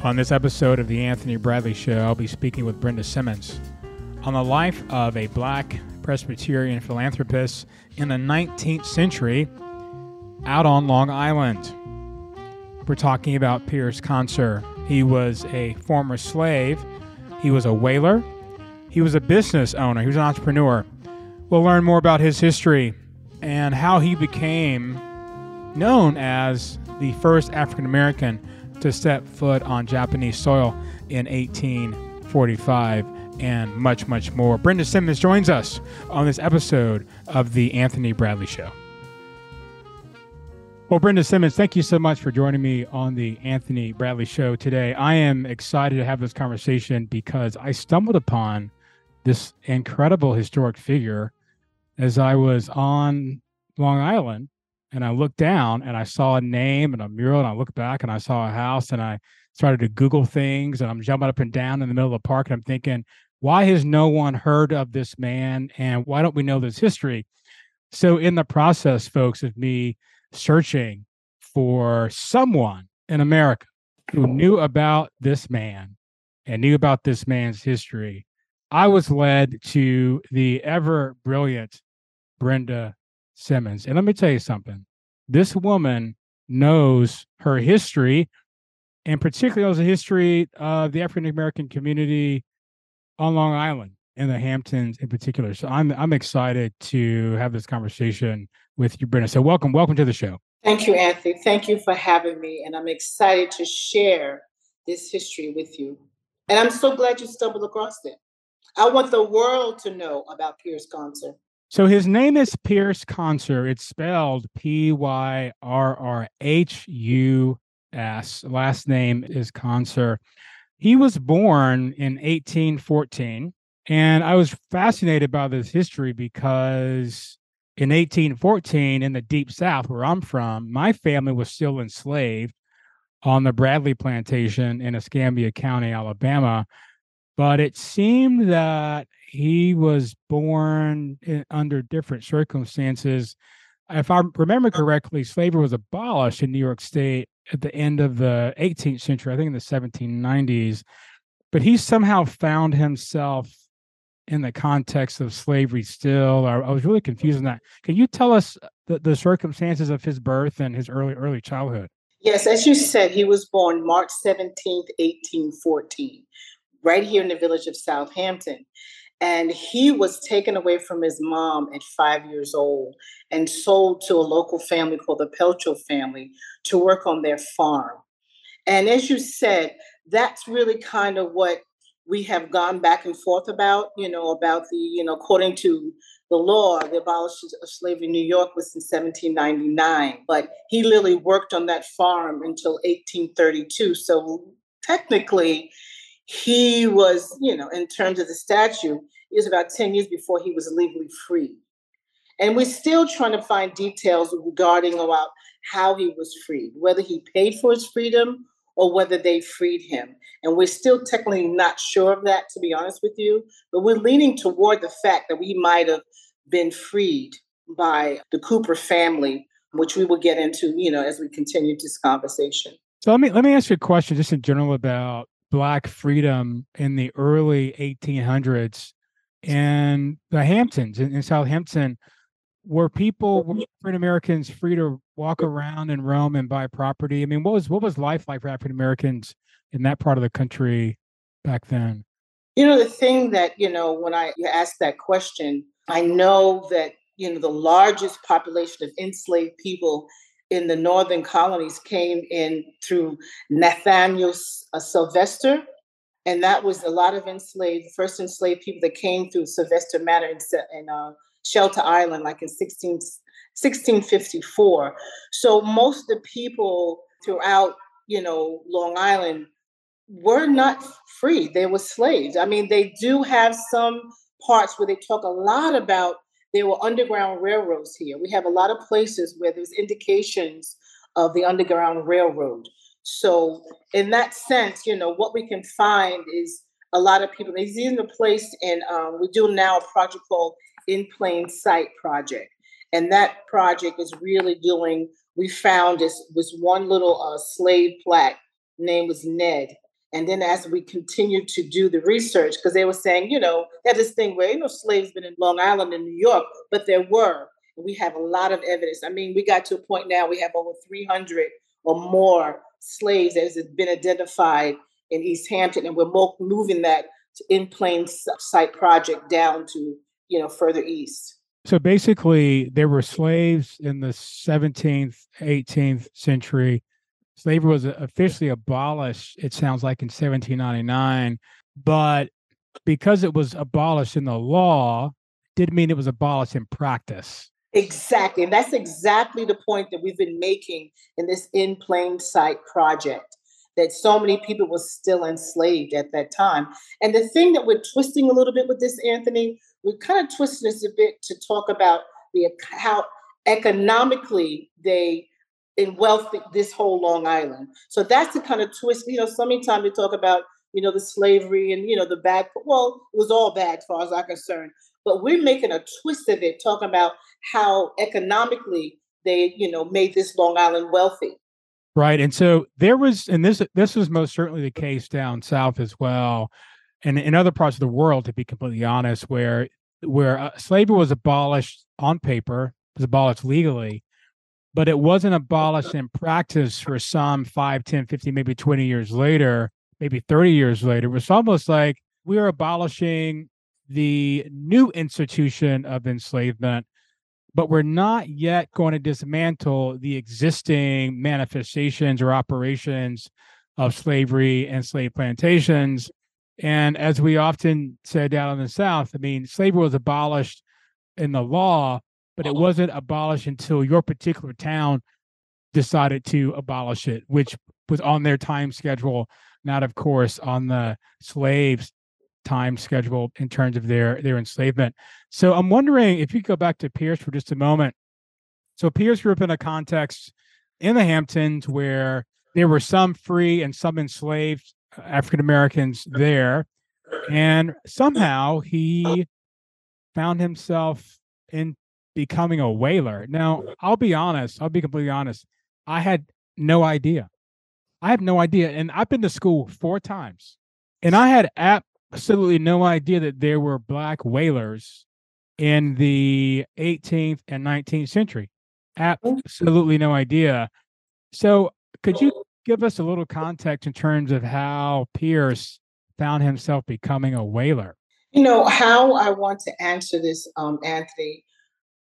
On this episode of The Anthony Bradley Show, I'll be speaking with Brenda Simmons on the life of a black Presbyterian philanthropist in the 19th century out on Long Island. We're talking about Pyrrhus Concer. He was a former slave, he was a whaler, he was a business owner, he was an entrepreneur. We'll learn more about his history and how he became known as the first African American to step foot on Japanese soil in 1845 and much, much more. Brenda Simmons joins us on this episode of The Anthony Bradley Show. Well, Brenda Simmons, thank you so much for joining me on the Anthony Bradley Show today. I am excited to have this conversation because I stumbled upon this incredible historic figure as I was on Long Island and I looked down and I saw a name and a mural and I looked back and I saw a house and I started to Google things and I'm jumping up and down in the middle of the park and I'm thinking, why has no one heard of this man and why don't we know this history? So in the process, folks, of me searching for someone in America who knew about this man and knew about this man's history, I was led to the ever brilliant Brenda Simmons. And let me tell you something this woman knows her history, and particularly knows the history of the African American community on Long Island and the Hamptons in particular. So I'm I'm excited to have this conversation with you, Brenda. So welcome, welcome to the show. Thank you, Anthony. Thank you for having me, and I'm excited to share this history with you. And I'm so glad you stumbled across it. I want the world to know about Pyrrhus Concer. So his name is Pyrrhus Concer. It's spelled P Y R R H U S. Last name is Concer. He was born in 1814. And I was fascinated by this history because in 1814, in the deep south where I'm from, my family was still enslaved on the Bradley plantation in Escambia County, Alabama. But it seemed that he was born in, under different circumstances. If I remember correctly, slavery was abolished in New York State at the end of the 18th century, I think in the 1790s. But he somehow found himself in the context of slavery still. I, I was really confused on that. Can you tell us the, the circumstances of his birth and his early early childhood? Yes, as you said, he was born March 17th, 1814, right here in the village of Southampton. And he was taken away from his mom at five years old and sold to a local family called the Pelletreau family to work on their farm. And as you said, that's really kind of what we have gone back and forth about, you know, about the, you know, according to the law, the abolition of slavery in New York was in 1799, but he literally worked on that farm until 1832. So technically, he was, you know, in terms of the statute, it was about 10 years before he was legally free. And we're still trying to find details regarding about how he was freed, whether he paid for his freedom or whether they freed him. And we're still technically not sure of that, to be honest with you. But we're leaning toward the fact that we might have been freed by the Cooper family, which we will get into, you know, as we continue this conversation. So let me let me ask you a question just in general about black freedom in the early 1800s and the Hamptons in, in Southampton. Were people African Americans free to walk around and roam and buy property? I mean, what was what was life like for African Americans in that part of the country back then? You know, the thing that, you know, when I ask that question, I know that, you know, the largest population of enslaved people in the northern colonies came in through Nathaniel uh, Sylvester. And that was a lot of enslaved, first enslaved people that came through Sylvester Manor in uh, Shelter Island, like in 16, 1654. So most of the people throughout, you know, Long Island were not free. They were slaves. I mean, they do have some parts where they talk a lot about there were underground railroads here. We have a lot of places where there's indications of the Underground Railroad. So, in that sense, you know, what we can find is a lot of people. There's even a place, and um, we do now a project called In Plain Sight Project, and that project is really doing. We found this was one little uh, slave plaque. Name was Ned, And then as we continued to do the research, because they were saying, you know, that this thing where, you know, slaves been in Long Island and New York, but there were. We have a lot of evidence. I mean, we got to a point now we have over 300 or more slaves that has been identified in East Hampton, and we're moving that in plain sight project down to, you know, further east. So basically, there were slaves in the 17th, 18th century slavery was officially abolished, it sounds like in 1799, but because it was abolished in the law, didn't mean it was abolished in practice. Exactly. And that's exactly the point that we've been making in this in plain sight project that so many people were still enslaved at that time. And the thing that we're twisting a little bit with this, Anthony, we're kind of twisting this a bit to talk about the how economically they in wealth this whole Long Island. So that's the kind of twist. You know, so many times we talk about you know the slavery and you know the bad. Well, it was all bad as far as I'm concerned. But we're making a twist of it, talking about how economically they you know made this Long Island wealthy. Right, and so there was, and this this was most certainly the case down south as well, and in other parts of the world, to be completely honest, where where uh, slavery was abolished on paper, was abolished legally, but it wasn't abolished in practice for some 5 10 50 maybe 20 years later maybe 30 years later. It was almost like we are abolishing the new institution of enslavement but we're not yet going to dismantle the existing manifestations or operations of slavery and slave plantations. And as we often said down in the south i mean slavery was abolished in the law but it uh-huh. wasn't abolished until your particular town decided to abolish it, which was on their time schedule, not of course on the slaves' time schedule in terms of their their enslavement. So I'm wondering if you go back to Pyrrhus for just a moment. So Pyrrhus grew up in a context in the Hamptons where there were some free and some enslaved uh, African Americans there, and somehow he found himself in becoming a whaler. Now, I'll be honest, I'll be completely honest. I had no idea. I have no idea. And I've been to school four times. And I had absolutely no idea that there were black whalers in the 18th and 19th century. Absolutely no idea. So, could you give us a little context in terms of how Pyrrhus found himself becoming a whaler? You know, how I want to answer this, um, Anthony,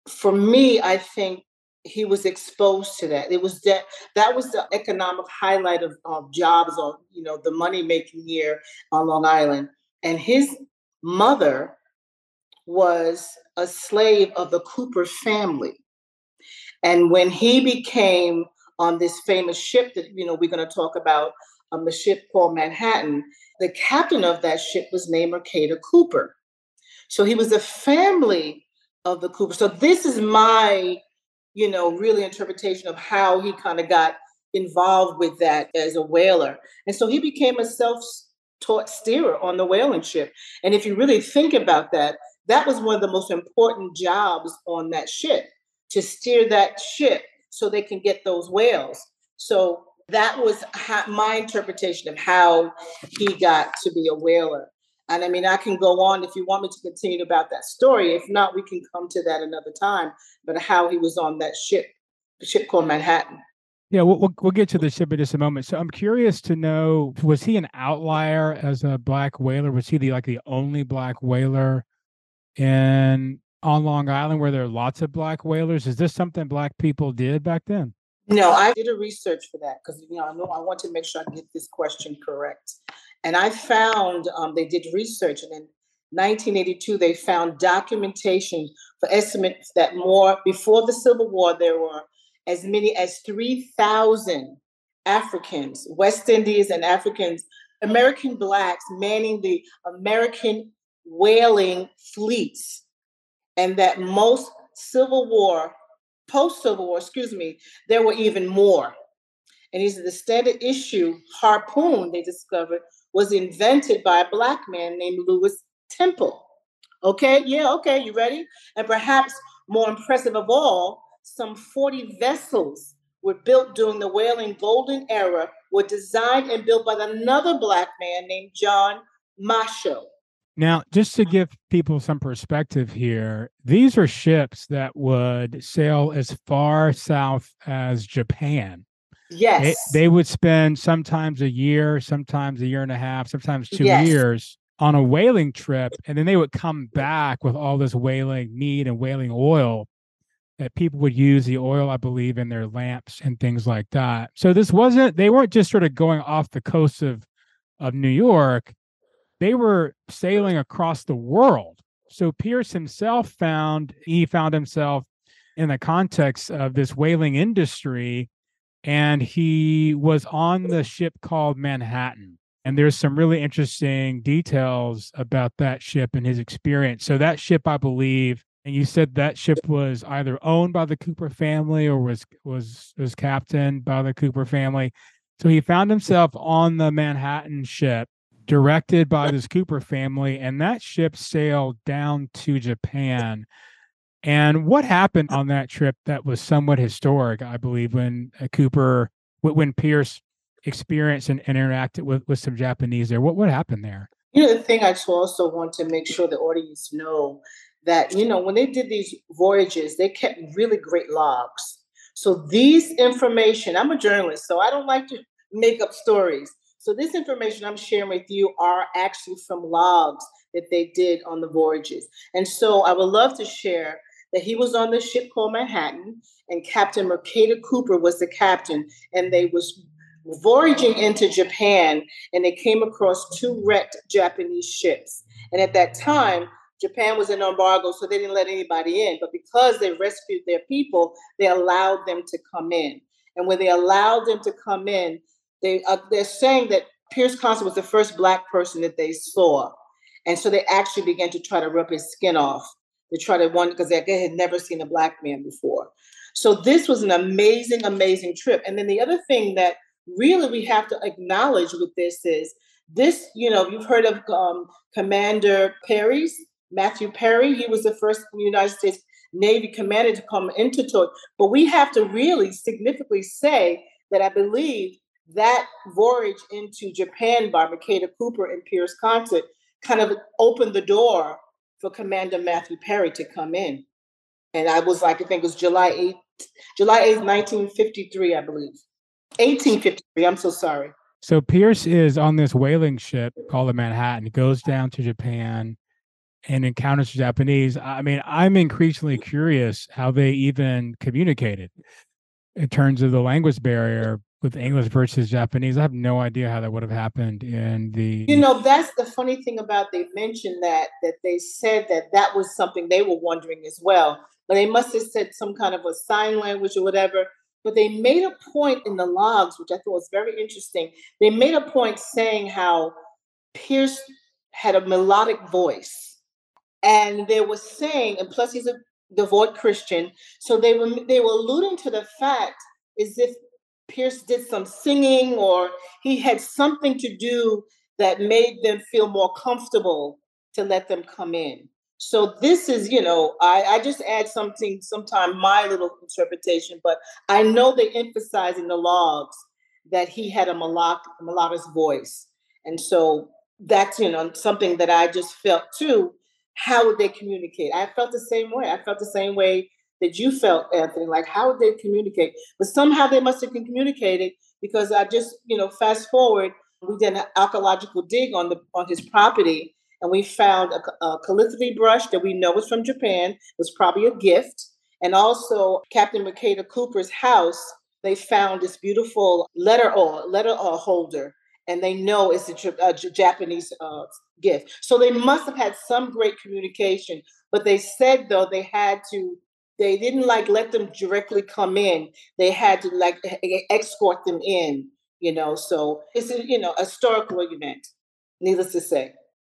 for me, I think he was exposed to that. It was that that was the economic highlight of, of jobs on you know the money making year on Long Island. And his mother was a slave of the Cooper family. And when he became on this famous ship that you know we're going to talk about, um, the ship called Manhattan, the captain of that ship was named Mercator Cooper. So he was a family of the Cooper. So this is my, you know, really interpretation of how he kind of got involved with that as a whaler. And so he became a self-taught steerer on the whaling ship. And if you really think about that, that was one of the most important jobs on that ship to steer that ship so they can get those whales. So that was my interpretation of how he got to be a whaler. And I mean, I can go on if you want me to continue about that story. If not, we can come to that another time. But how he was on that ship, the ship called Manhattan. Yeah, we'll, we'll, we'll get to the ship in just a moment. So I'm curious to know: was he an outlier as a black whaler? Was he the like the only black whaler in on Long Island where there are lots of black whalers? Is this something black people did back then? No, I did a research for that because you know I know I want to make sure I get this question correct. And I found um, they did research, and in 1982 they found documentation for estimates that more before the Civil War there were as many as 3,000 Africans, West Indies, and Africans, American blacks manning the American whaling fleets, and that most Civil War, post Civil War, excuse me, there were even more. And these are the standard issue harpoon they discovered was invented by a black man named Lewis Temple. Okay, yeah, okay, you ready? And perhaps more impressive of all, some 40 vessels were built during the whaling golden era were designed and built by another black man named John Mashow. Now, just to give people some perspective here, these are ships that would sail as far south as Japan. Yes. They, they would spend sometimes a year, sometimes a year and a half, sometimes two yes. years on a whaling trip. And then they would come back with all this whaling meat and whaling oil that people would use the oil, I believe, in their lamps and things like that. So this wasn't, they weren't just sort of going off the coast of, of New York they were sailing across the world. So Pierce himself found he found himself in the context of this whaling industry and he was on the ship called Manhattan. And there's some really interesting details about that ship and his experience. So that ship, I believe, and you said that ship was either owned by the Cooper family or was was was captained by the Cooper family. So he found himself on the Manhattan ship directed by this Cooper family, and that ship sailed down to Japan. And what happened on that trip that was somewhat historic, I believe, when uh, Cooper, when Pyrrhus experienced and, interacted with, with some Japanese there? What what happened there? You know, the thing I also want to make sure the audience know that you know when they did these voyages, they kept really great logs. So these information, I'm a journalist, so I don't like to make up stories. So this information I'm sharing with you are actually from logs that they did on the voyages. And so I would love to share that he was on the ship called Manhattan and Captain Mercator Cooper was the captain and they was voyaging into Japan and they came across two wrecked Japanese ships. And at that time, Japan was in embargo, so they didn't let anybody in. But because they rescued their people, they allowed them to come in. And when they allowed them to come in, they uh, they're saying that Pyrrhus Concer was the first black person that they saw, and so they actually began to try to rip his skin off. They try to wonder because they had never seen a black man before. So this was an amazing, amazing trip. And then the other thing that really we have to acknowledge with this is this. You know, you've heard of um, Commander Perry's, Matthew Perry. He was the first United States Navy commander to come into Toy. But we have to really significantly say that I believe that voyage into Japan by Mercator Cooper and Pyrrhus Concer kind of opened the door for Commander Matthew Perry to come in. And I was like, I think it was July 8th, July 8th, 1953, I believe. 1853, I'm so sorry. So Pierce is on this whaling ship called the Manhattan, goes down to Japan and encounters the Japanese. I mean, I'm increasingly curious how they even communicated in terms of the language barrier with English versus Japanese. I have no idea how that would have happened in the. You know, that's the funny thing about they mentioned that that they said that that was something they were wondering as well. But they must have said some kind of a sign language or whatever. But they made a point in the logs, which I thought was very interesting. They made a point saying how Pyrrhus had a melodic voice, and they were saying, and plus he's a devout Christian, so they were they were alluding to the fact as if Pyrrhus did some singing or he had something to do that made them feel more comfortable to let them come in. So this is, you know, I, I just add something, sometime my little interpretation, but I know they emphasize in the logs that he had a melodic, melodic voice. And so that's, you know, something that I just felt too. How would they communicate? I felt the same way. I felt the same way that you felt, Anthony? Like, how would they communicate? But somehow they must have been communicated because I just, you know, fast forward, we did an archaeological dig on the on his property, and we found a, a calligraphy brush that we know was from Japan. It was probably a gift, and also Captain Mercator Cooper's house. They found this beautiful letter or letter uh, holder, and they know it's a, a Japanese uh, gift. So they must have had some great communication. But they said though they had to they didn't like let them directly come in. They had to like escort them in, you know. So it's a you know a historical event, needless to say.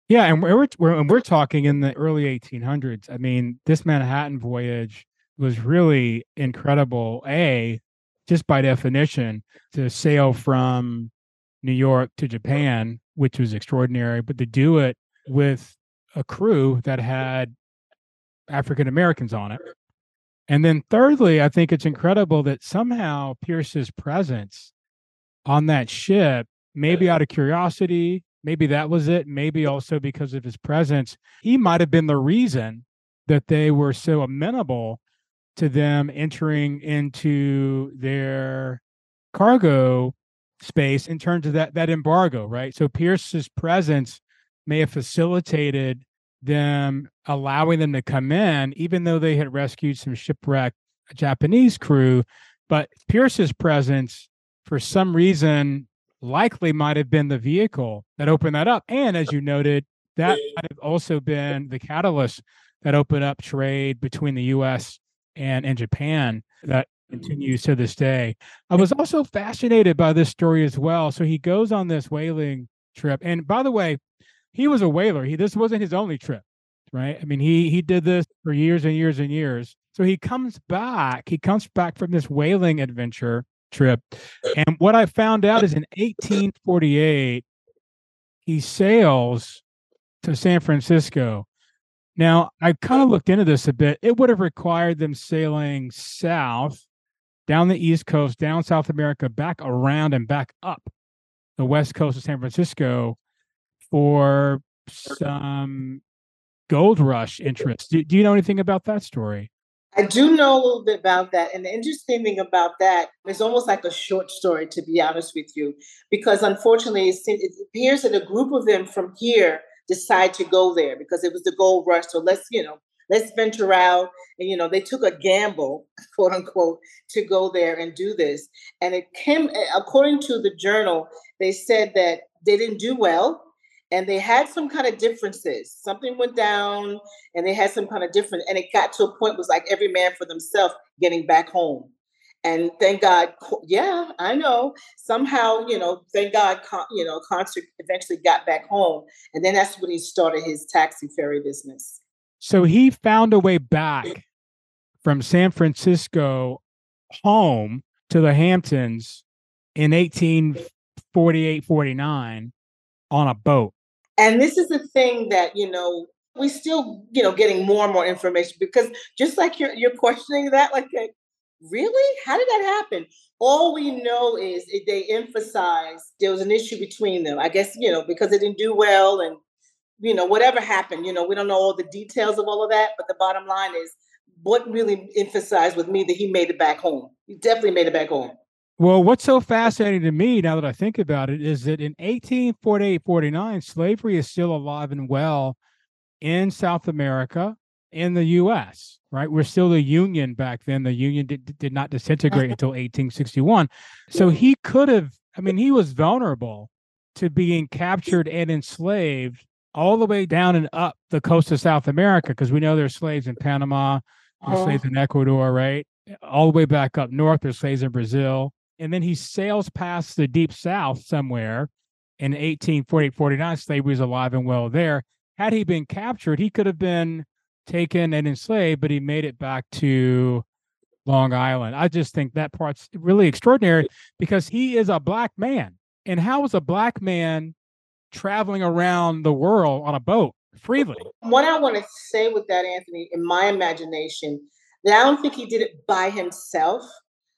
Yeah, and we're, we're and we're talking in the early 1800s. I mean, this Manhattan voyage was really incredible. A, just by definition, to sail from New York to Japan, which was extraordinary, but to do it with a crew that had African Americans on it, and then thirdly, I think it's incredible that somehow Pyrrhus's presence on that ship, maybe out of curiosity, maybe that was it, maybe also because of his presence. He might have been the reason that they were so amenable to them entering into their cargo space in terms of that that embargo, right? So Pyrrhus's presence may have facilitated them allowing them to come in, even though they had rescued some shipwrecked Japanese crew. But Pyrrhus's presence, for some reason, likely might have been the vehicle that opened that up. And as you noted, that might have also been the catalyst that opened up trade between the US and, and Japan that continues to this day. I was also fascinated by this story as well. So he goes on this whaling trip. And by the way, he was a whaler. He this wasn't his only trip, right? I mean, he he did this for years and years and years. So he comes back. He comes back from this whaling adventure trip. And what I found out is in 1848, he sails to San Francisco. Now, I kind of looked into this a bit. It would have required them sailing south, down the East Coast, down South America, back around and back up the West Coast of San Francisco for some gold rush interest. Do, do you know anything about that story? I do know a little bit about that. And the interesting thing about that is almost like a short story, to be honest with you, because unfortunately, it appears that a group of them from here decide to go there because it was the gold rush. So let's, you know, let's venture out. And, you know, they took a gamble, quote unquote, to go there and do this. And it came, according to the journal, they said that they didn't do well and they had some kind of differences. Something went down and they had some kind of different, and it got to a point was like every man for themselves getting back home. And thank God, yeah, I know. Somehow, you know, thank God, you know, Concer eventually got back home, and then that's when he started his taxi ferry business. So he found a way back from San Francisco home to the Hamptons in 1848 49 on a boat. And this is the thing that, you know, we still, you know, getting more and more information because just like you're you're questioning that, like, like really? How did that happen? All we know is they emphasize there was an issue between them. I guess, you know, because they didn't do well and you know, whatever happened, you know, we don't know all the details of all of that, but the bottom line is what really emphasized with me that he made it back home. He definitely made it back home. Well, what's so fascinating to me now that I think about it is that in 1848 49, slavery is still alive and well in South America, in the US, right? We're still the Union back then. The Union did, did not disintegrate until 1861. So he could have, I mean, he was vulnerable to being captured and enslaved all the way down and up the coast of South America because we know there's slaves in Panama, there's uh-huh. slaves in Ecuador, right? All the way back up north, there's slaves in Brazil and then he sails past the deep south somewhere in 1848 49 slavery was alive and well there. Had he been captured he could have been taken and enslaved but he made it back to long island. I just think that part's really extraordinary because he is a black man. And how is a black man traveling around the world on a boat freely? What i want to say with that anthony in my imagination that i don't think he did it by himself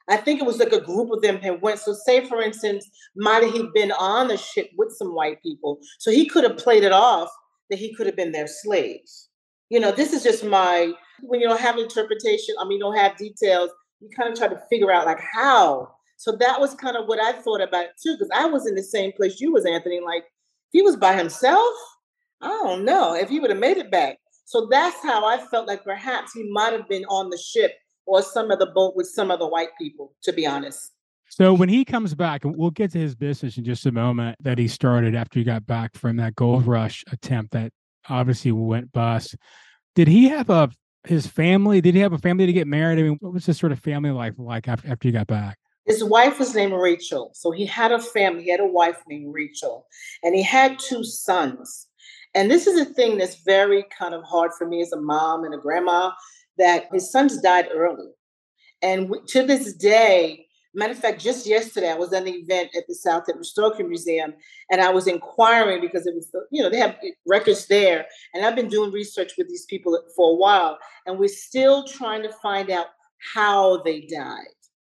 I think it was like a group of them had went. So, say for instance, might have been on the ship with some white people, so he could have played it off that he could have been their slaves. You know, this is just my when you don't have interpretation. I mean, you don't have details. You kind of try to figure out like how. So that was kind of what I thought about too, because I was in the same place you was, Anthony. Like, if he was by himself, I don't know if he would have made it back. So that's how I felt like perhaps he might have been on the ship or some of the boat with some of the white people, to be honest. So when he comes back, and we'll get to his business in just a moment that he started after he got back from that gold rush attempt that obviously went bust. Did he have a his family? Did he have a family to get married? I mean, what was his sort of family life like after, after he got back? His wife was named Rachel. So he had a family. He had a wife named Rachel, and he had two sons. And this is a thing that's very kind of hard for me as a mom and a grandma that his oh, sons died early. And to this day, matter of fact, just yesterday I was at an event at the South End Historical Museum, and I was inquiring because it was, you know, they have eh, records there, and I've been doing research with these people for a while, and we're still trying to find out how they died,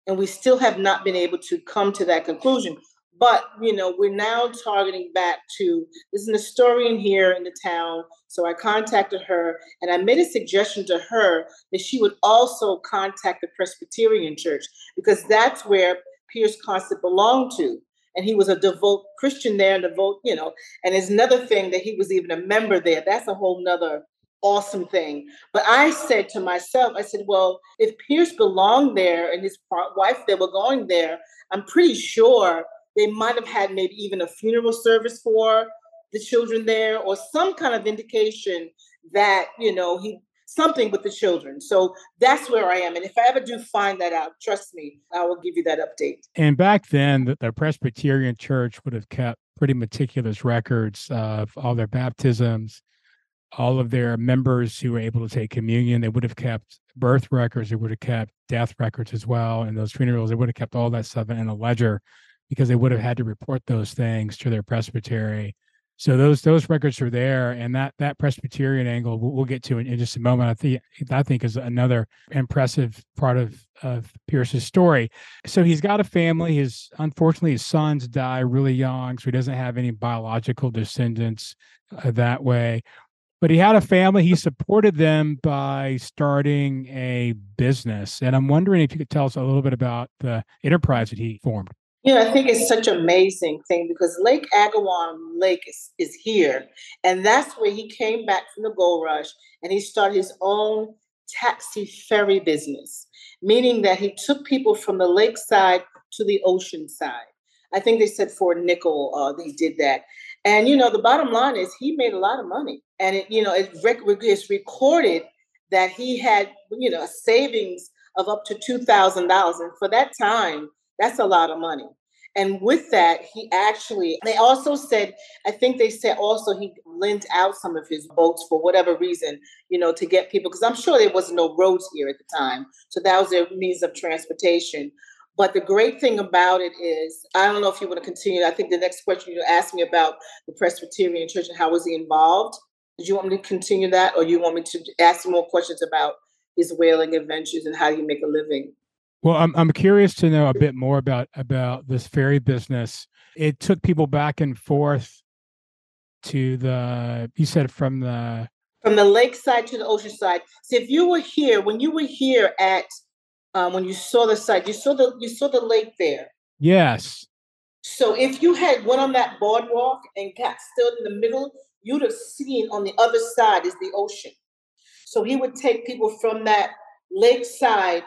and we still have not been able to come to that conclusion. But you know, we're now targeting back to there's an historian here in the town. So I contacted her and I made a suggestion to her that she would also contact the Presbyterian Church because that's where Pyrrhus Concer belonged to. And he was a devout Christian there and devout, you know, and it's another thing that he was even a member there. That's a whole nother awesome thing. But I said to myself, I said, well, if Pyrrhus belonged there and his wife they were going there, I'm pretty sure they might have had maybe even a funeral service for the children there or some kind of indication that, you know, he something with the children. So that's where I am. And if I ever do find that out, trust me, I will give you that update. And back then, the, the Presbyterian Church would have kept pretty meticulous records of all their baptisms, all of their members who were able to take communion. They would have kept birth records. They would have kept death records as well. And those funerals, they would have kept all that stuff in a ledger because they would have had to report those things to their presbytery. So those those records are there, and that that Presbyterian angle we'll, we'll get to in, in, just a moment. I think I think is another impressive part of of Pyrrhus's story. So he's got a family. His unfortunately his sons die really young, so he doesn't have any biological descendants uh, that way but he had a family. He supported them by starting a business. And I'm wondering if you could tell us a little bit about the enterprise that he formed. You know, I think it's such an amazing thing because Lake Agawam Lake is, is here. And that's where he came back from the gold rush and he started his own taxi ferry business, meaning that he took people from the lakeside to the ocean side. I think they said for a nickel, uh, they did that. And you know, the bottom line is he made a lot of money, and it, you know, it rec- it's recorded that he had you know a savings of up to two thousand dollars, and for that time, that's a lot of money. And with that, he actually, they also said, I think they said also he lent out some of his boats for whatever reason, you know, to get people, because I'm sure there was no roads here at the time. So that was their means of transportation. But the great thing about it is, I don't know if you want to continue. I think the next question you asked me about the Presbyterian Church and how was he involved. Did you want me to continue that, or you want me to ask more questions about his whaling adventures and how he make a living? Well, I'm I'm curious to know a bit more about about this ferry business. It took people back and forth to the. You said from the from the lakeside to the ocean side. So if you were here, when you were here at um, when you saw the site. You saw the you saw the lake there. Yes. So if you had went on that boardwalk and got stood in the middle, you'd have seen on the other side is the ocean. So he would take people from that lake side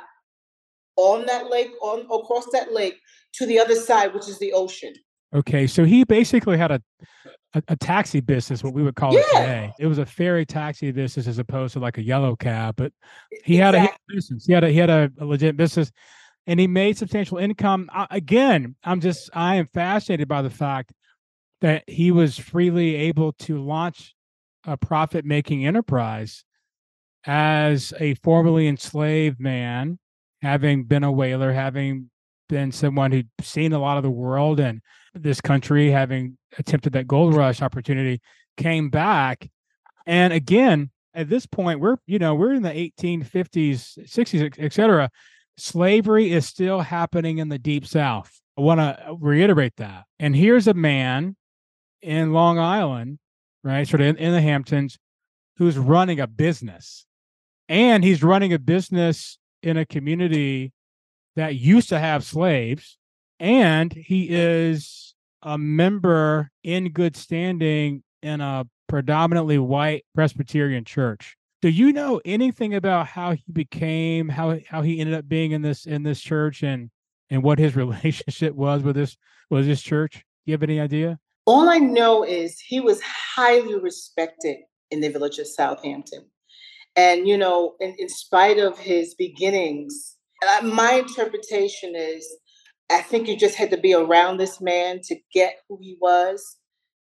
on that lake, on across that lake to the other side, which is the ocean. Okay, so he basically had a a, a, taxi business, what we would call yeah. it today. It was a ferry taxi business as opposed to like a yellow cab. But he had, exactly. a, business. He had a he had a, a, legit business, and he made substantial income. I, again, I'm just I am fascinated by the fact that he was freely able to launch a profit making enterprise as a formerly enslaved man, having been a whaler, having been someone who'd seen a lot of the world and this country, having attempted that gold rush opportunity, came back. And again, at this point, we're you know we're in the 1850s, 60s, et cetera. Slavery is still happening in the deep South. I want to reiterate that. And here's a man in Long Island, right, sort of in, in the Hamptons, who's running a business, and he's running a business in a community that used to have slaves and he is a member in good standing in a predominantly white Presbyterian church. Do you know anything about how he became how how he ended up being in this in this church and and what his relationship was with this was this church? Do you have any idea? All I know is he was highly respected in the village of Southampton. And you know, in, in spite of his beginnings, uh, my interpretation is I think you just had to be around this man to get who he was.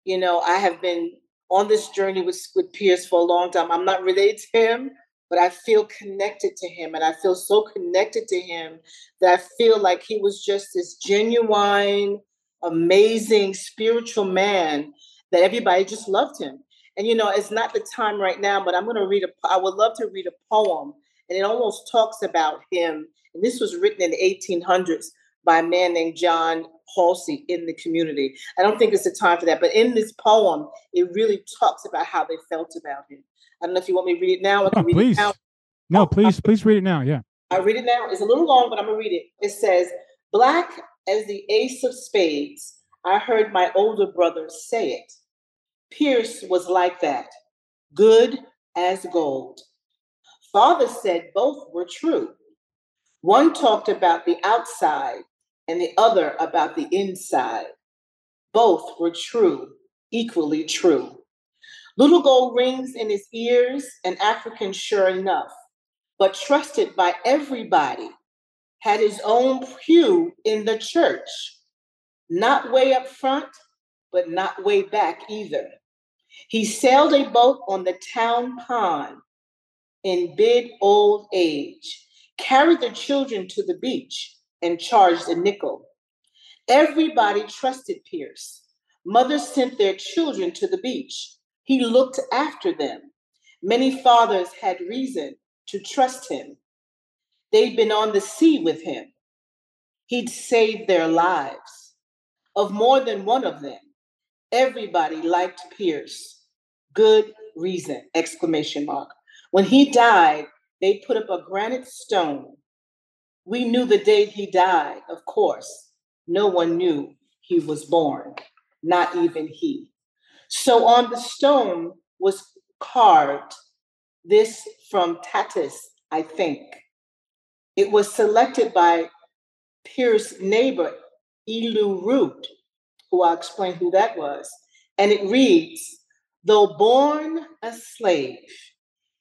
You know, I have been on this journey with, with Pyrrhus for a long time. I'm not related to him, but I feel connected to him. And I feel so connected to him that I feel like he was just this genuine, amazing spiritual man that everybody just loved him. And you know, it's not the time right now, but I'm going to read a. I would love to read a poem, and it almost talks about him. And this was written in the 1800s by a man named John Halsey in the community. I don't think it's the time for that, but in this poem, it really talks about how they felt about him. I don't know if you want me to read it now. I can oh, read please. it now. No, oh, please, please read it now. Yeah. I read it now. It's a little long, but I'm gonna read it. It says, Black as the ace of spades, I heard my older brother say it. Pyrrhus was like that, good as gold. Father said both were true. One talked about the outside and the other about the inside. Both were true, equally true. Little gold rings in his ears, an African sure enough, but trusted by everybody, had his own pew in the church, not way up front, but not way back either. He sailed a boat on the town pond in big old age, carried the children to the beach, and charged a nickel. Everybody trusted Pyrrhus. Mothers sent their children to the beach. He looked after them. Many fathers had reason to trust him. They'd been on the sea with him. He'd saved their lives. Of more than one of them, everybody liked Pyrrhus. Good reason, exclamation mark. When he died, they put up a granite stone we knew the day he died, of course. No one knew he was born, not even he. So on the stone was carved this from Tatis, I think. It was selected by Pyrrhus's neighbor, Elihu Root, who I'll explain who that was. And it reads Though born a slave,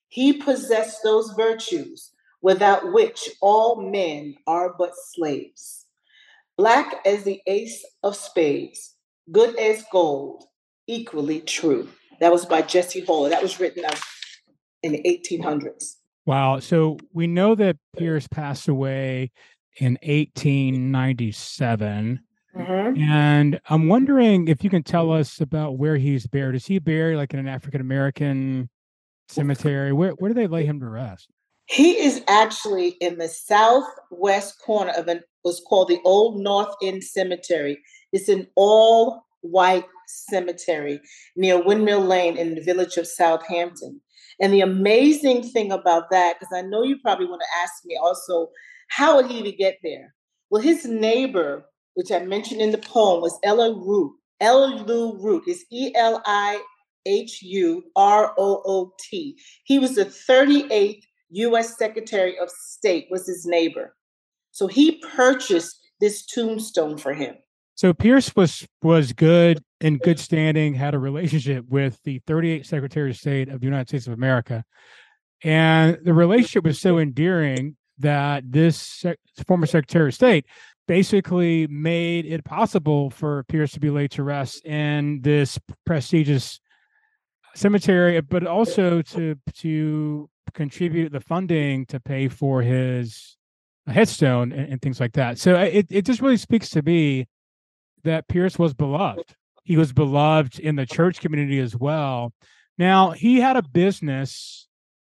he possessed those virtues without which all men are but slaves. Black as the ace of spades, good as gold, equally true. That was by Jesse Holler. That was written in the 1800s. Wow. So we know that Pyrrhus passed away in 1897. Mm-hmm. And I'm wondering if you can tell us about where he's buried. Is he buried like in an African American cemetery? Where where do they lay him to rest? He is actually in the southwest corner of an was called the Old North End Cemetery. It's an all white cemetery near Windmill Lane in the village of Southampton. And the amazing thing about that, because I know you probably want to ask me also, how would he even get there? Well, his neighbor, which I mentioned in the poem, was Elihu Root. Elihu Root is E L I H U R O O T. He was the 38th U.S. Secretary of State was his neighbor. So he purchased this tombstone for him. So Pyrrhus was was good in good standing, had a relationship with the 38th Secretary of State of the United States of America, and the relationship was so endearing that this sec- former Secretary of State basically made it possible for Pyrrhus to be laid to rest in this prestigious cemetery, but also to to contribute the funding to pay for his uh, headstone and, and things like that. So uh, it it just really speaks to me that Pyrrhus was beloved. He was beloved in the church community as well. Now he had a business.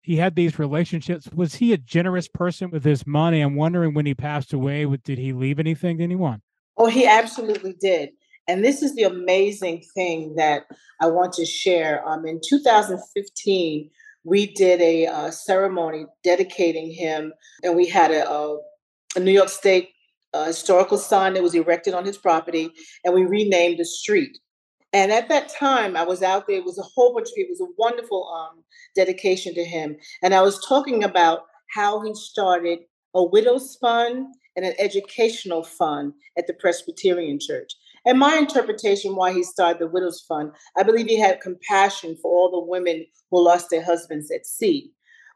He had these relationships. Was he a generous person with his money? I'm wondering when he passed away, did he leave anything to anyone? Oh, he absolutely did. And this is the amazing thing that I want to share. Um, in 2015, we did a uh, ceremony dedicating him, and we had a, a, a New York State uh, historical sign that was erected on his property, and we renamed the street. And at that time, I was out there. It was a whole bunch of people. It was a wonderful um, dedication to him. And I was talking about how he started a widow's fund and an educational fund at the Presbyterian Church. And my interpretation why he started the Widows Fund, I believe he had compassion for all the women who lost their husbands at sea.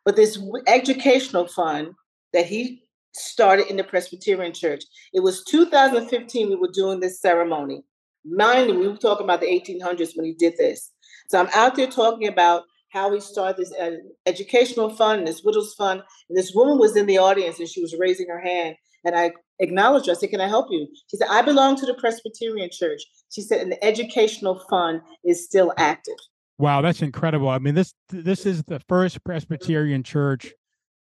But this educational fund that he started in the Presbyterian Church, it was 2015 we were doing this ceremony. Mind you, we were talking about the 1800s when he did this. So I'm out there talking about how he started this uh, educational fund, this widows fund. And this woman was in the audience and she was raising her hand. And I acknowledged her. I said, Can I help you? She said, I belong to the Presbyterian Church. She said, and the educational fund is still active. Wow, that's incredible. I mean, this this is the first Presbyterian church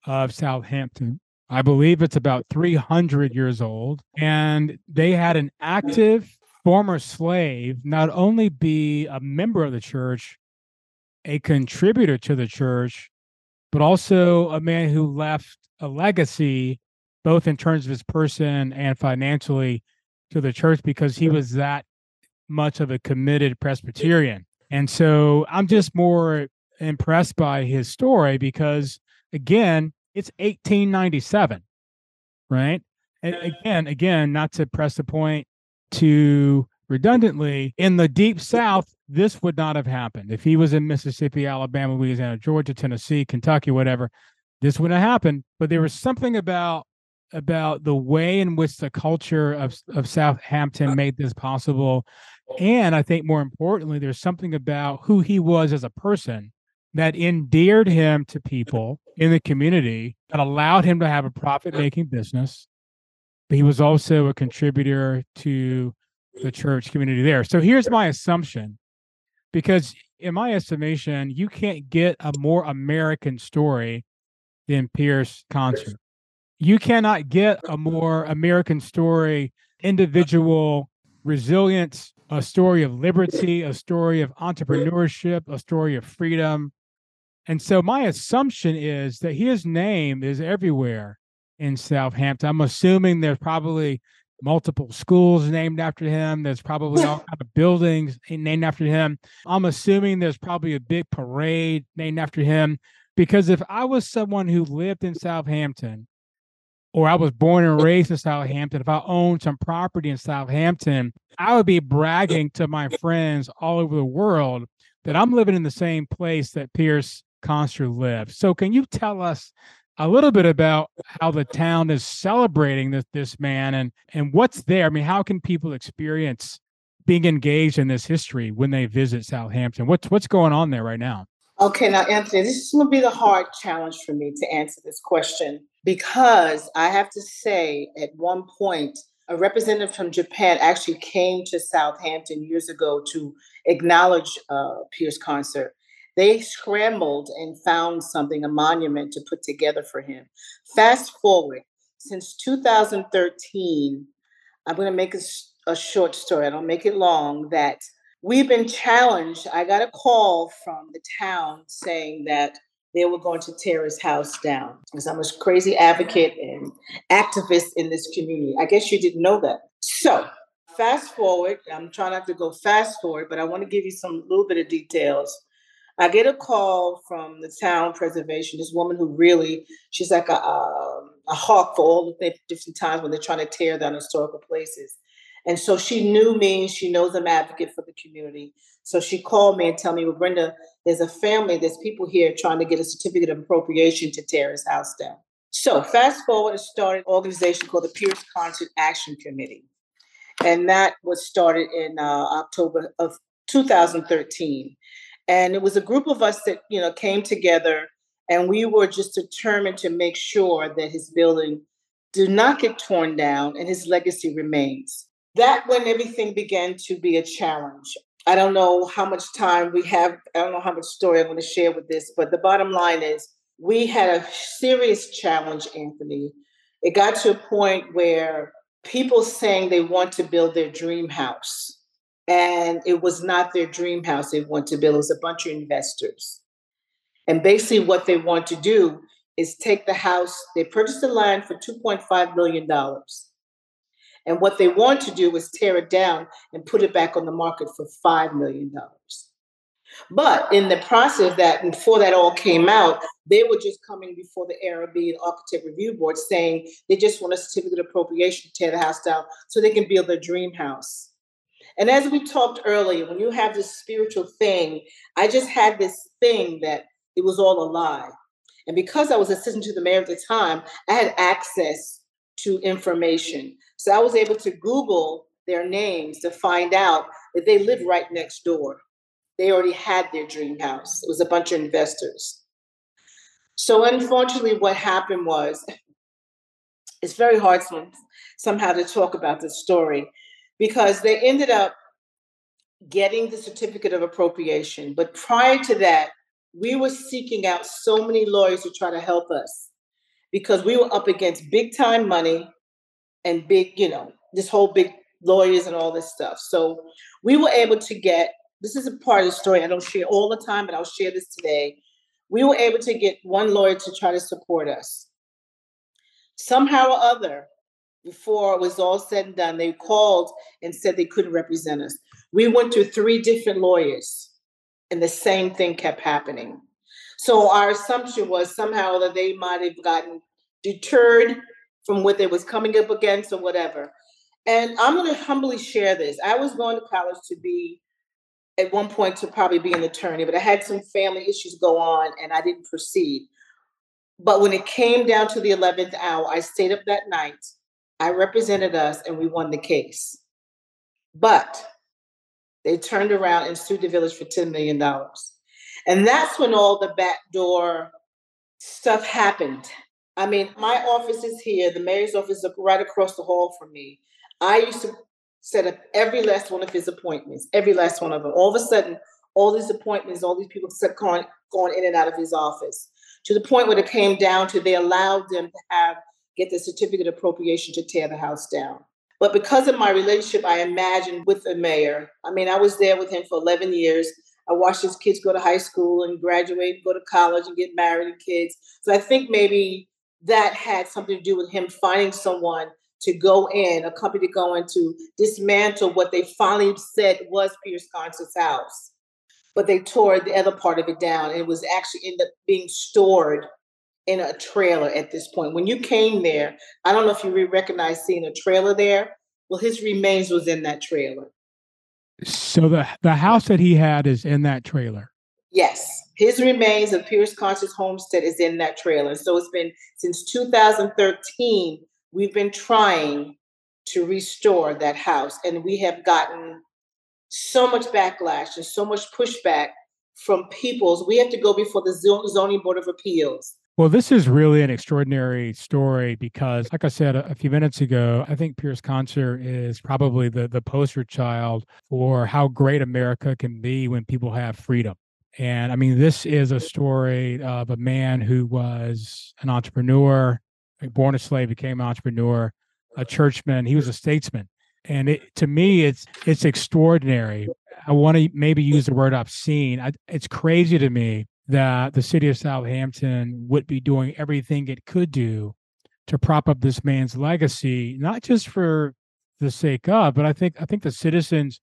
of Southampton. I believe it's about 300 years old. And they had an active former slave not only be a member of the church, a contributor to the church, but also a man who left a legacy, both in terms of his person and financially, to the church because he was that much of a committed Presbyterian. And so I'm just more impressed by his story because, again, it's 1897, right? And again, again, not to press the point to redundantly, in the deep South, this would not have happened. If he was in Mississippi, Alabama, Louisiana, Georgia, Tennessee, Kentucky, whatever, this wouldn't have happened. But there was something about about the way in which the culture of, of Southampton uh, made this possible. And I think more importantly, there's something about who he was as a person that endeared him to people in the community that allowed him to have a profit making business. But he was also a contributor to the church community there. So here's my assumption because, in my estimation, you can't get a more American story than Pyrrhus Concer you cannot get a more American story, individual resilience, a story of liberty, a story of entrepreneurship, a story of freedom. And so my assumption is that his name is everywhere in Southampton. I'm assuming there's probably multiple schools named after him. There's probably all kind of buildings named after him. I'm assuming there's probably a big parade named after him. Because if I was someone who lived in Southampton or I was born and raised in Southampton, if I owned some property in Southampton, I would be bragging to my friends all over the world that I'm living in the same place that Pyrrhus Concer lived. So, can you tell us a little bit about how the town is celebrating this this man and and what's there? I mean, how can people experience being engaged in this history when they visit Southampton? What's what's going on there right now? Okay, now Anthony, this is going to be the hard challenge for me to answer this question because I have to say, at one point, a representative from Japan actually came to Southampton years ago to acknowledge uh, Pyrrhus Concer. They scrambled and found something, a monument to put together for him. Fast forward, since 2013, I'm going to make a, a short story, I don't make it long, that we've been challenged. I got a call from the town saying that they were going to tear his house down because I'm a crazy advocate and activist in this community. I guess you didn't know that. So, fast forward, I'm trying not to go fast forward, but I want to give you some little bit of details. I get a call from the town preservation, this woman who really, she's like a, a, a hawk for all the different times when they're trying to tear down historical places. And so she knew me. She knows I'm advocate for the community. So she called me and tell me, well, Brenda, there's a family, there's people here trying to get a certificate of appropriation to tear his house down. So fast forward, it started an organization called the Pyrrhus Concer Action Committee. And that was started in uh, October of 2013. And it was a group of us that, you know, came together and we were just determined to make sure that his building did not get torn down and his legacy remains. That when everything began to be a challenge. I don't know how much time we have. I don't know how much story I'm going to share with this, but the bottom line is we had a serious challenge, Anthony. It got to a point where people saying they want to build their dream house, and it was not their dream house they want to build. It was a bunch of investors. And basically, what they want to do is take the house, they purchased the land for $2.5 million. And what they want to do is tear it down and put it back on the market for $5 million. But in the process that, before that all came out, they were just coming before the ARB and Architect Review Board saying they just want a certificate of appropriation to tear the house down so they can build their dream house. And as we talked earlier, when you have this spiritual thing, I just had this thing that it was all a lie. And because I was assistant to the mayor at the time, I had access to information. So I was able to Google their names to find out that they live right next door. They already had their dream house. It was a bunch of investors. So unfortunately, what happened was it's very hard somehow to talk about this story because they ended up getting the certificate of appropriation. But prior to that, we were seeking out so many lawyers to try to help us. because we were up against big time money and big, you know, this whole big lawyers and all this stuff. So we were able to get this is a part of the story I don't share all the time, but I'll share this today. We were able to get one lawyer to try to support us. Somehow or other, before it was all said and done, they called and said they couldn't represent us. We went to three different lawyers, and the same thing kept happening. So our assumption was somehow that they might have gotten deterred from what they was coming up against or whatever. And I'm going to humbly share this. I was going to college to be, at one point, to probably be an attorney, but I had some family issues go on and I didn't proceed. But when it came down to the 11th hour, I stayed up that night. I represented us and we won the case. But they turned around and sued the village for $10 million. And that's when all the backdoor stuff happened. I mean, my office is here, the mayor's office is right across the hall from me. I used to set up every last one of his appointments, every last one of them. All of a sudden, all these appointments, all these people going, going in and out of his office to the point where it came down to they allowed them to have get the certificate of appropriation to tear the house down. But because of my relationship, I imagine with the mayor, I mean, I was there with him for 11 years. I watched his kids go to high school and graduate, go to college and get married and kids. So I think maybe that had something to do with him finding someone to go in, a company to go in to dismantle what they finally said was Pyrrhus Concer's house. But they tore the other part of it down and it was actually ended up being stored in a trailer at this point. When you came there, I don't know if you recognize seeing a trailer there. Well, his remains was in that trailer. So the the house that he had is in that trailer. Yes, his remains of Pyrrhus Concer's homestead is in that trailer. So it's been since 2013 we've been trying to restore that house, and we have gotten so much backlash and so much pushback from peoples. We have to go before the zoning board of appeals. Well, this is really an extraordinary story because, like I said a, a, few minutes ago, I think Pyrrhus Concer is probably the, the poster child for how great America can be when people have freedom. And I mean, this is a story of a man who was an entrepreneur, born a slave, became an entrepreneur, a churchman. He was a statesman. And it, to me, it's it's extraordinary. I want to maybe use the word obscene. I, it's crazy to me that the city of Southampton would be doing everything it could do to prop up this man's legacy, not just for the sake of, but I think I think the citizens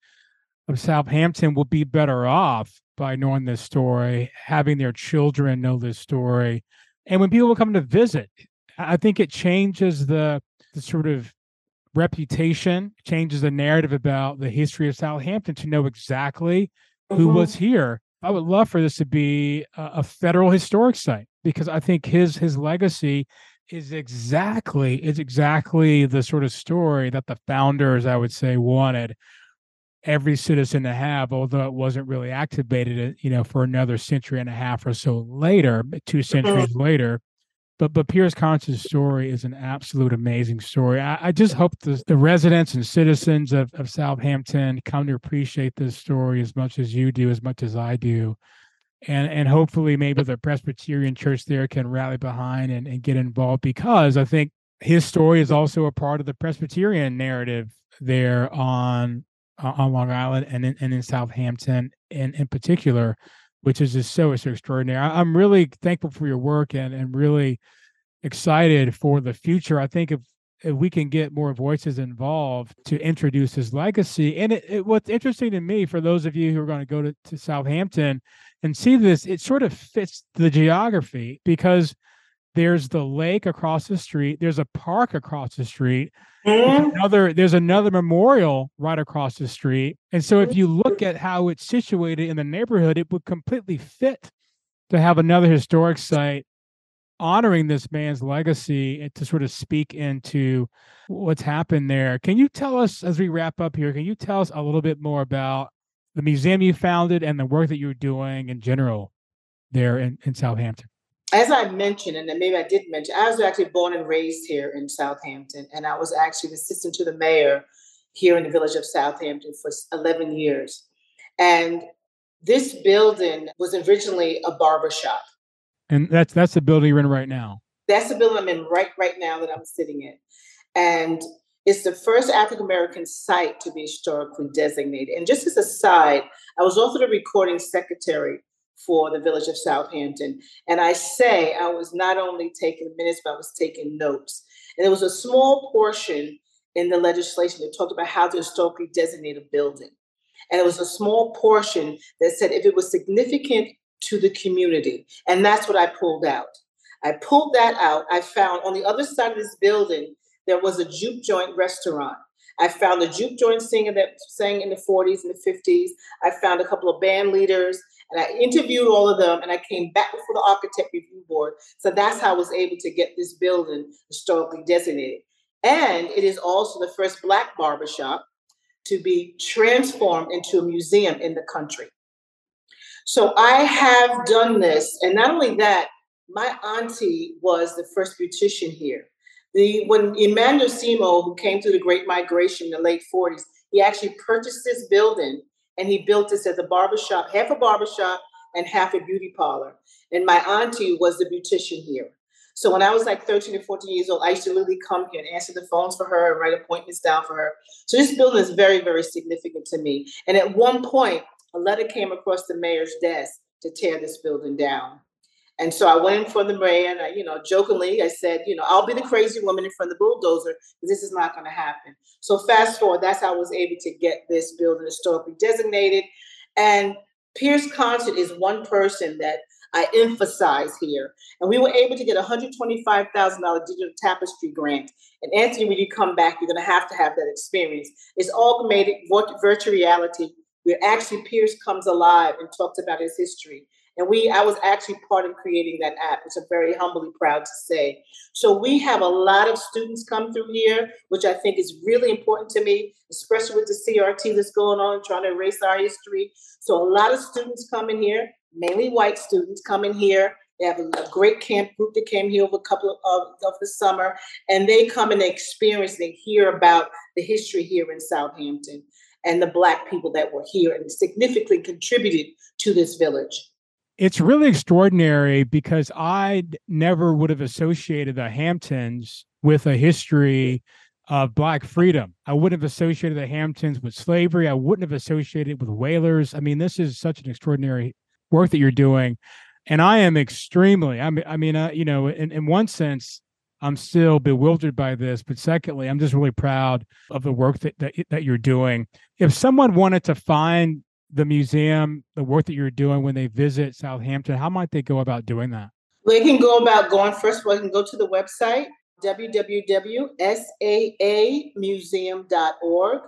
of Southampton will be better off by knowing this story, having their children know this story, and when people come to visit, I think it changes the the sort of reputation, changes the narrative about the history of Southampton to know exactly who mm-hmm. was here I would love for this to be a, a federal historic site because I think his his legacy is exactly is exactly the sort of story that the founders, I would say, wanted every citizen to have, although it wasn't really activated, uh, you know, for another century and a half or so later, two centuries later. But but Pyrrhus Concer's story is an absolute amazing story. I, I just hope the, the residents and citizens of, of Southampton come to appreciate this story as much as you do, as much as I do. And and hopefully maybe the Presbyterian church there can rally behind and, and get involved because I think his story is also a part of the Presbyterian narrative there on uh, on Long Island and in, and in Southampton in, in particular which is just so, so extraordinary. I, am really thankful for your work and, and really excited for the future. I think if, if we can get more voices involved to introduce his legacy. And it, it, what's interesting to me, for those of you who are going to go to, to Southampton and see this, it sort of fits the geography because there's the lake across the street, there's a park across the street, Mm-hmm. another there's another memorial right across the street and so if you look at how it's situated in the neighborhood it would completely fit to have another historic site honoring this man's legacy and to sort of speak into what's happened there. Can you tell us as we wrap up here can you tell us a little bit more about the museum you founded and the work that you're doing in general there in, in southampton as I mentioned, and then maybe I did mention, I was actually born and raised here in Southampton, and I was actually the assistant to the mayor here in the village of Southampton for 11 years. And this building was originally a barber shop. And that's that's the building you're in right now. That's the building I'm in right right now that I'm sitting in. And it's the first African American site to be historically designated. And just as a side, I was also the recording secretary for the village of Southampton. And I say I was not only taking minutes, but I was taking notes. And there was a small portion in the legislation that talked about how to historically designate a building. And it was a small portion that said if it was significant to the community. And that's what I pulled out. I pulled that out. I found on the other side of this building, there was a juke joint restaurant. I found a juke joint singer that sang in the 40s and the 50s. I found a couple of band leaders and I interviewed all of them and I came back before the architect review board. So that's how I was able to get this building historically designated. And it is also the first Black barbershop to be transformed into a museum in the country. So I have done this. And not only that, my auntie was the first beautician here. The, when Emmanuel Seymore, who came through the Great Migration in the late 40s, he actually purchased this building and he built this as a barbershop, half a barbershop and half a beauty parlor. And my auntie was the beautician here. So when I was like 13 or 14 years old, I used to literally come here and answer the phones for her and write appointments down for her. So this building is very, very significant to me. And at one point, a letter came across the mayor's desk to tear this building down. And so I went in for the mayor and I, you know, jokingly, I said, you know, I'll be the crazy woman in front of the bulldozer because this is not going to happen. So fast forward, that's how I was able to get this building historically designated. And Pyrrhus Concer is one person that I emphasize here. And we were able to get a $125,000 digital tapestry grant. And Anthony, when you come back, you're going to have to have that experience. It's augmented virtual reality where actually Pyrrhus comes alive and talks about his history. And we, I was actually part of creating that app, which I'm very humbly proud to say. So we have a lot of students come through here, which I think is really important to me, especially with the CRT that's going on, trying to erase our history. So a lot of students come in here, mainly white students come in here. They have a, great camp group that came here over a couple of, of, the summer, and they come and experience, they hear about the history here in Southampton and the Black people that were here and significantly contributed to this village it's really extraordinary because I never would have associated the Hamptons with a history of Black freedom. I wouldn't have associated the Hamptons with slavery. I wouldn't have associated it with whalers. I mean, this is such an extraordinary work that you're doing. And I am extremely, I mean, I mean, uh, you know, in, in one sense, I'm still bewildered by this, but secondly, I'm just really proud of the work that, that that you're doing. If someone wanted to find the museum, the work that you're doing when they visit Southampton, how might they go about doing that? They can go about going first of all, they can go to the website, www.saamuseum.org.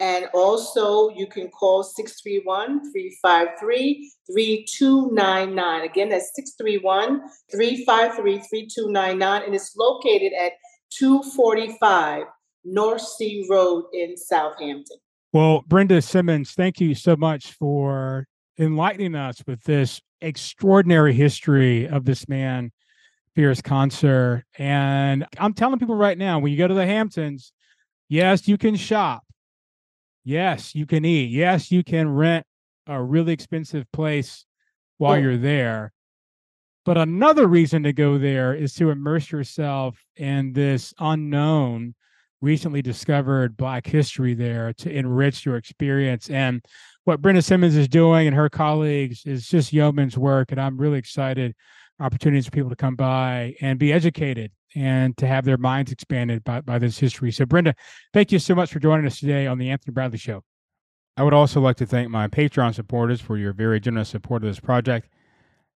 And also, you can call 631 353 3299. Again, that's 631 353 3299. And it's located at 245 North Sea Road in Southampton. Well, Brenda Simmons, thank you so much for enlightening us with this extraordinary history of this man, Pyrrhus Concer. And I'm telling people right now, when you go to the Hamptons, yes, you can shop. Yes, you can eat. Yes, you can rent a really expensive place while oh. you're there. But another reason to go there is to immerse yourself in this unknown recently discovered Black history there to enrich your experience. And what Brenda Simmons is doing and her colleagues is just yeoman's work. And I'm really excited opportunities for people to come by and be educated and to have their minds expanded by, by this history. So, Brenda, thank you so much for joining us today on the Anthony Bradley Show. I would also like to thank my Patreon supporters for your very generous support of this project.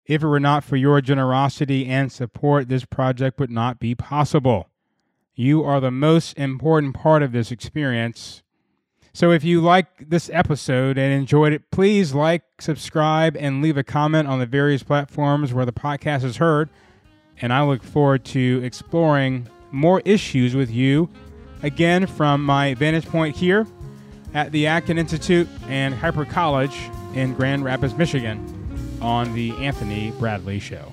If it were not for your generosity and support, this project would not be possible. You are the most important part of this experience. So if you like this episode and enjoyed it, please like, subscribe, and leave a comment on the various platforms where the podcast is heard. And I look forward to exploring more issues with you again from my vantage point here at the Acton Institute and Hyper College in Grand Rapids, Michigan on the Anthony Bradley Show.